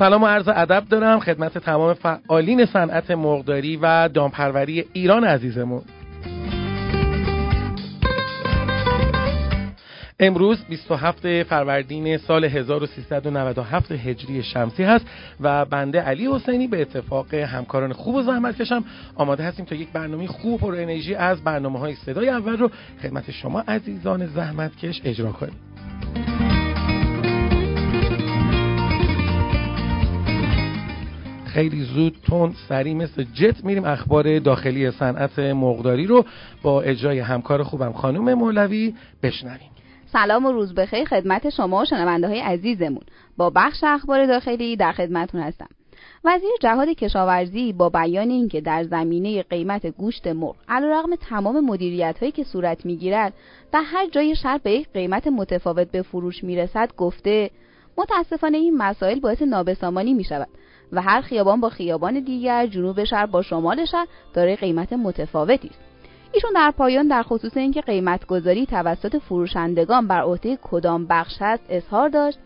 سلام و عرض ادب دارم خدمت تمام فعالین صنعت مرغداری و دامپروری ایران عزیزمون. امروز 27 فروردین سال 1397 هجری شمسی هست و بنده علی حسینی به اتفاق همکاران خوب و زحمت کشم. آماده هستیم تا یک برنامه خوب پر انرژی از برنامه های صدای اول رو خدمت شما عزیزان زحمت کش اجرا کنیم. خیلی زود تون سری مثل جت میریم اخبار داخلی صنعت مرغداری رو با اجرای همکار خوبم خانم مولوی بشنویم. سلام و روز بخیر خدمت شما و شنونده های عزیزمون. با بخش اخبار داخلی در خدمتون هستم. وزیر جهاد کشاورزی با بیان اینکه در زمینه قیمت گوشت مرغ علیرغم تمام مدیریت هایی که صورت می‌گیرد در هر جای شهر به یک قیمت متفاوت به فروش می‌رسد گفته متاسفانه این مسائل باعث نابسامانی می شود و هر خیابان با خیابان دیگر جنوب شهر با شمال شهر دارای قیمت متفاوتی است ایشون در پایان در خصوص اینکه قیمت گذاری توسط فروشندگان بر عهده کدام بخش هست اظهار داشت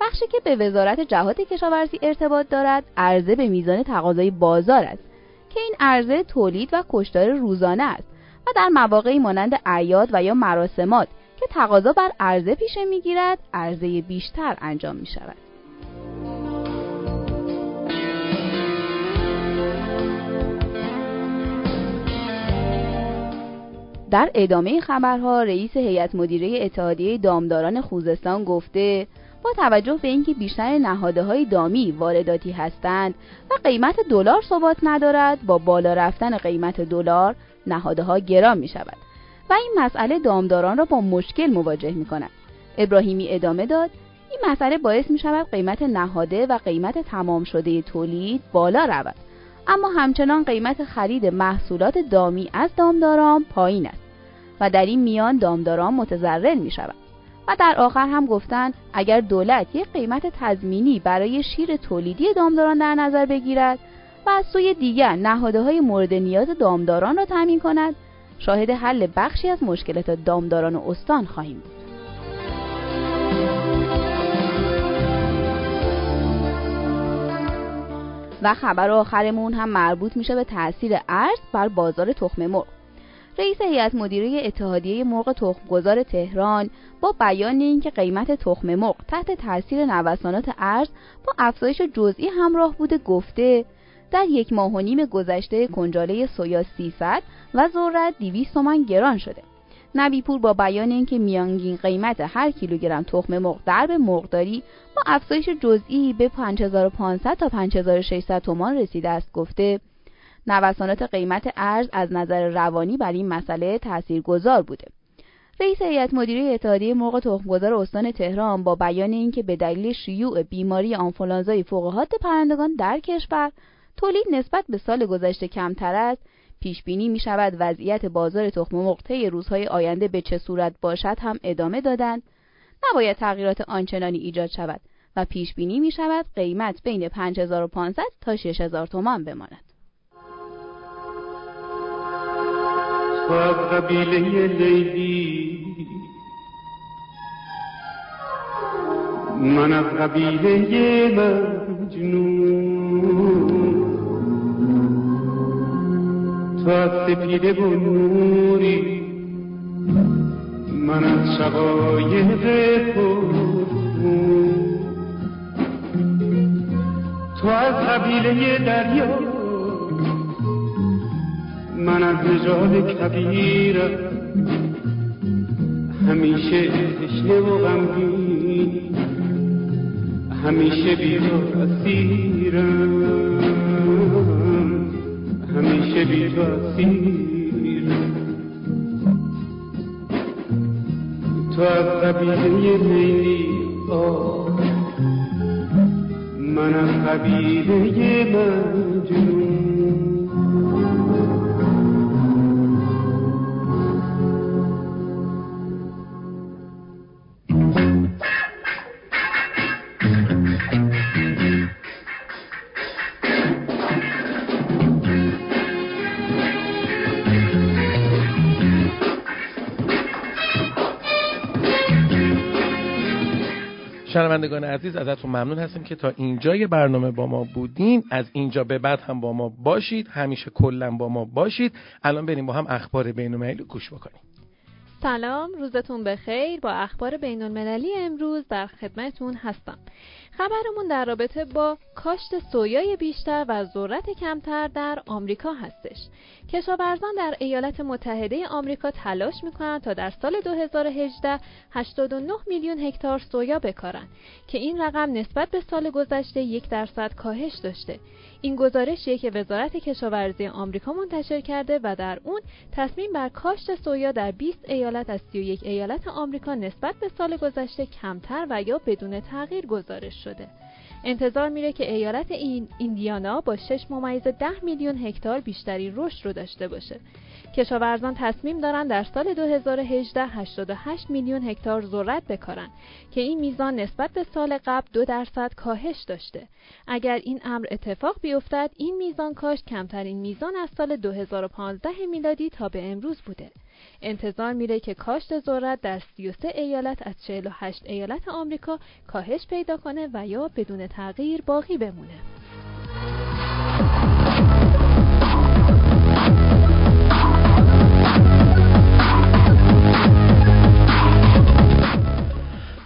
بخشی که به وزارت جهاد کشاورزی ارتباط دارد عرضه به میزان تقاضای بازار است که این عرضه تولید و کشتار روزانه است و در مواقعی مانند اعیاد و یا مراسمات که تقاضا بر عرضه پیشه می‌گیرد عرضه بیشتر انجام می شود. در ادامه خبرها رئیس هیئت مدیره اتحادیه دامداران خوزستان گفته با توجه به اینکه بیشتر نهاده های دامی وارداتی هستند و قیمت دلار ثبات ندارد با بالا رفتن قیمت دلار نهاده ها گران می شود و این مسئله دامداران را با مشکل مواجه می کند ابراهیمی ادامه داد این مسئله باعث می شود قیمت نهاده و قیمت تمام شده تولید بالا رود. اما همچنان قیمت خرید محصولات دامی از دامداران پایین است و در این میان دامداران متضرر می شود. و در آخر هم گفتند اگر دولت یک قیمت تضمینی برای شیر تولیدی دامداران در نظر بگیرد و از سوی دیگر نهاده های مورد نیاز دامداران را تامین کند شاهد حل بخشی از مشکلات دامداران و استان خواهیم بود و خبر آخرمون هم مربوط میشه به تاثیر ارز بر بازار تخم مرغ رئیس هیئت مدیره اتحادیه مرغ تخمگذار تهران با بیان اینکه قیمت تخم مرغ تحت تاثیر نوسانات ارز با افزایش جزئی همراه بوده گفته در یک ماه و نیم گذشته کنجاله سویا 300 و ذرت 200 تومان گران شده. نبیپور با بیان اینکه میانگین قیمت هر کیلوگرم تخم مرغ در به مرغداری با افزایش جزئی به 5500 تا 5600 تومان رسیده است گفته. نوسانات قیمت ارز از نظر روانی بر این مسئله تاثیرگذار بوده. رئیس هیئت مدیره اتحادیه مرغ تخمگذار استان تهران با بیان اینکه به دلیل شیوع بیماری آنفولانزای فوق پرندگان در کشور تولید نسبت به سال گذشته کمتر است پیش بینی می شود وضعیت بازار تخم مرغ طی روزهای آینده به چه صورت باشد هم ادامه دادند نباید تغییرات آنچنانی ایجاد شود و پیش بینی می شود قیمت بین 5500 تا 6000 تومان بماند. من از تو از سپیده و نوری من از شقایق تو از قبیله دریا من از نژاد کبیر همیشه تشنه و غمگین همیشه بی تو اسیرم همیشه بی تو تو از قبیله لیلی من از قبیله مجنون. شنوندگان عزیز ازتون ممنون هستیم که تا اینجای برنامه با ما بودین. از اینجا به بعد هم با ما باشید. همیشه کلا با ما باشید. الان بریم با هم اخبار بین گوش بکنیم. سلام روزتون بخیر. با اخبار بین المللی امروز در خدمتون هستم. خبرمون در رابطه با کاشت سویای بیشتر و ذرت کمتر در آمریکا هستش. کشاورزان در ایالات متحده آمریکا تلاش می‌کنند تا در سال 2018 89 میلیون هکتار سویا بکارند که این رقم نسبت به سال گذشته یک درصد کاهش داشته. این گزارشیه که وزارت کشاورزی آمریکا منتشر کرده و در اون تصمیم بر کاشت سویا در 20 ایالت از 31 ایالت آمریکا نسبت به سال گذشته کمتر و یا بدون تغییر گزارش شده. انتظار میره که ایالت این ایندیانا با 6 ممیز 10 میلیون هکتار بیشتری رشد رو داشته باشه. کشاورزان تصمیم دارند در سال 2018 88 میلیون هکتار ذرت بکارند که این میزان نسبت به سال قبل دو درصد کاهش داشته. اگر این امر اتفاق بیفتد این میزان کاشت کمترین میزان از سال 2015 میلادی تا به امروز بوده. انتظار میره که کاشت ذرت در 33 ایالت از 48 ایالت آمریکا کاهش پیدا کنه و یا بدون تغییر باقی بمونه.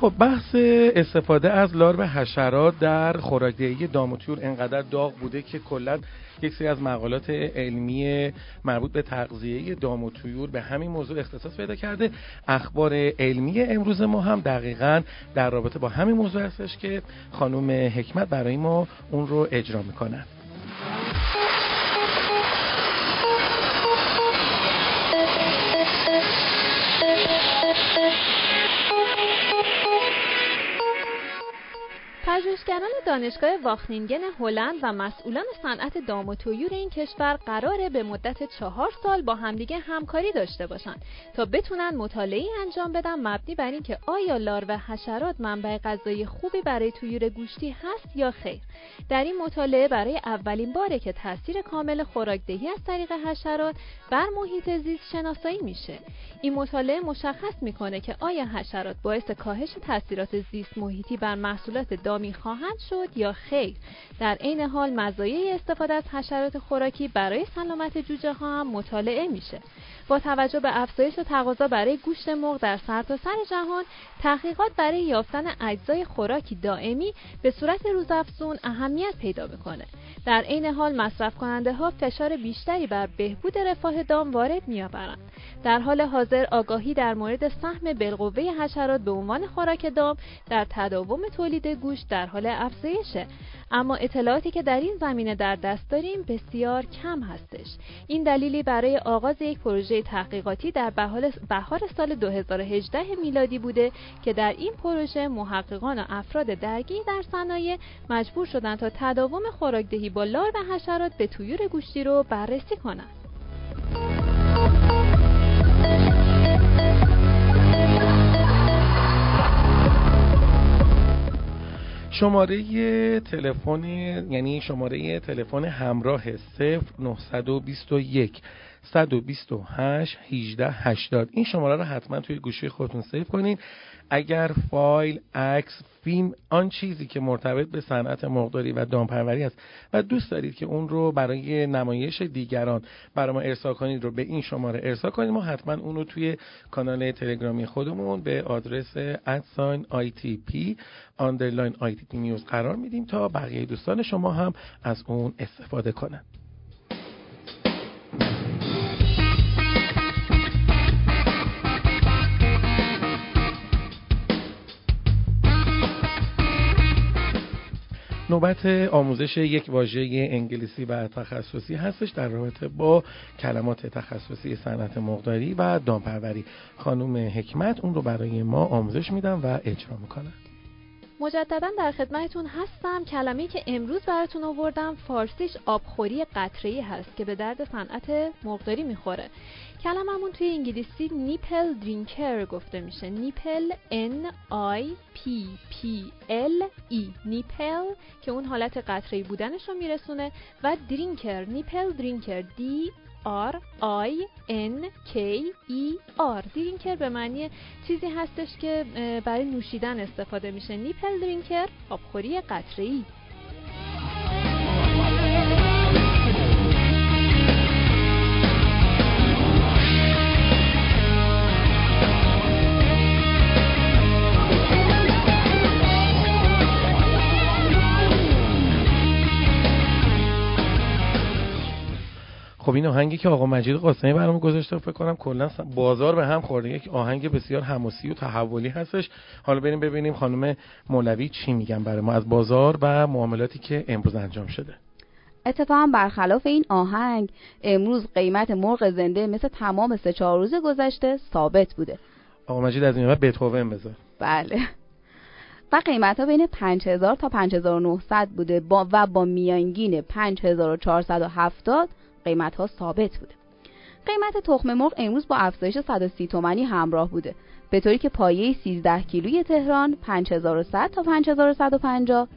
خب بحث استفاده از لارو حشرات در خوراکدهی دام و طیور انقدر داغ بوده که کلا یک سری از مقالات علمی مربوط به تغذیه دام و به همین موضوع اختصاص پیدا کرده. اخبار علمی امروز ما هم دقیقا در رابطه با همین موضوع هستش که خانم حکمت برای ما اون رو اجرا می‌کنن. پژوهشگران دانشگاه واخنینگن هلند و مسئولان صنعت دام و طیور این کشور قراره به مدت چهار سال با همدیگه همکاری داشته باشند تا بتونن مطالعه انجام بدن مبنی بر اینکه آیا لار و حشرات منبع غذایی خوبی برای طیور گوشتی هست یا خیر. در این مطالعه برای اولین باره که تاثیر کامل خوراکدهی از طریق حشرات بر محیط زیست شناسایی میشه. این مطالعه مشخص می‌کنه که آیا حشرات باعث کاهش تاثیرات زیست محیطی بر محصولات دامی خواهند شد یا خیر. در عین حال مزایای استفاده از حشرات خوراکی برای سلامت جوجه ها هم مطالعه میشه. با توجه به افزایش تقاضا برای گوشت مرغ در سرتاسر سر جهان تحقیقات برای یافتن اجزای خوراکی دائمی به صورت روزافزون اهمیت پیدا می‌کنه. در عین حال مصرف کننده ها فشار بیشتری بر بهبود رفاه دام وارد میآورند. در حال حاضر آگاهی در مورد سهم بالقوه حشرات به عنوان خوراک دام در تداوم تولید گوشت در حال افزایشه اما اطلاعاتی که در این زمینه در دست داریم بسیار کم هستش. این دلیلی برای آغاز یک پروژه تحقیقاتی در بهار سال 2018 میلادی بوده که در این پروژه محققان و افراد درگیر در صنایع مجبور شدند تا تداوم خوراکدهی با و حشرات به طیور گوشتی رو بررسی کنند. شماره تلفن یعنی شماره تلفن همراه 0921 128 18 80 این شماره رو حتما توی گوشی خودتون سیو کنین اگر فایل عکس فیلم آن چیزی که مرتبط به صنعت مرغداری و دامپروری است. و دوست دارید که اون رو برای نمایش دیگران برای ما ارسال کنید رو به این شماره ارسال کنید. ما حتما اون رو توی کانال تلگرامی خودمون به آدرس at sign ITP underline ITP news قرار میدیم تا بقیه دوستان شما هم از اون استفاده کنند نوبت آموزش یک واژه انگلیسی و تخصصی هستش در رابطه با کلمات تخصصی صنعت مرغداری و دامپروری. خانم حکمت اون رو برای ما آموزش میدم و اجرا می‌کنن. مجددا در خدمتتون هستم. کلمه‌ای که امروز براتون آوردم فارسیش آبخوری قطره‌ای هست که به درد صنعت مرغداری می‌خوره. کلممون توی انگلیسی نیپل درینکر گفته میشه. نیپل N I P P L E. نیپل که اون حالت قطره بودنش رو میرسونه و درینکر. نیپل درینکر. D R I N K E R. درینکر به معنی چیزی هستش که برای نوشیدن استفاده میشه. نیپل درینکر آبخوری قطره‌ای. خب این آهنگی که آقا مجید قاسمی برام گذاشته فکر کنم کلا بازار به هم خورده. یک آهنگ بسیار حماسی و تحولی هستش. حالا بریم ببینیم خانم مولوی چی میگن برای ما از بازار و معاملاتی که امروز انجام شده. اتفاقا برخلاف این آهنگ امروز قیمت مرغ زنده مثل تمام سه چهار روز گذشته ثابت بوده. آقا مجید از این بعد بتوون بذار. بله. و قیمت ها بین 5000 تا 5900 بوده. با و با میانگین 5470 قیمت ها ثابت بوده. قیمت تخم مرغ امروز با افزایش 130 تومانی همراه بوده. به طوری که پایه 13 کیلوی تهران 5100 تا 5150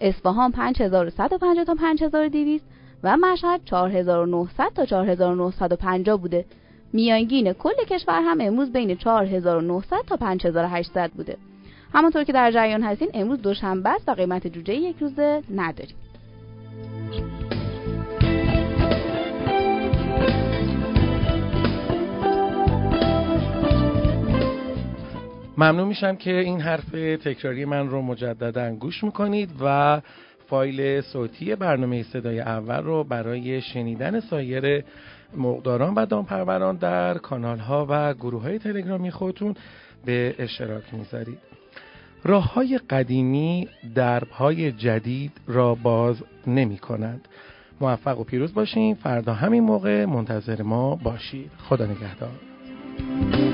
اصفهان 5150 تا 5200 و مشهد 4900 تا 4950 بوده. میانگین کل کشور هم امروز بین 4900 تا 5800 بوده. همانطور که در جریان هستین امروز دوشنبه است و قیمت جوجه یک روزه نداریم. ممنون میشم که این حرف تکراری من رو مجددا گوش می‌کنید و فایل صوتی برنامه صدای اول رو برای شنیدن سایر مقداران و دامپروران در کانال ها و گروه های تلگرامی خودتون به اشتراک می‌ذارید. راه های قدیمی درب های جدید را باز نمی کنند موفق و پیروز باشین. فردا همین موقع منتظر ما باشید. خدا نگهدار.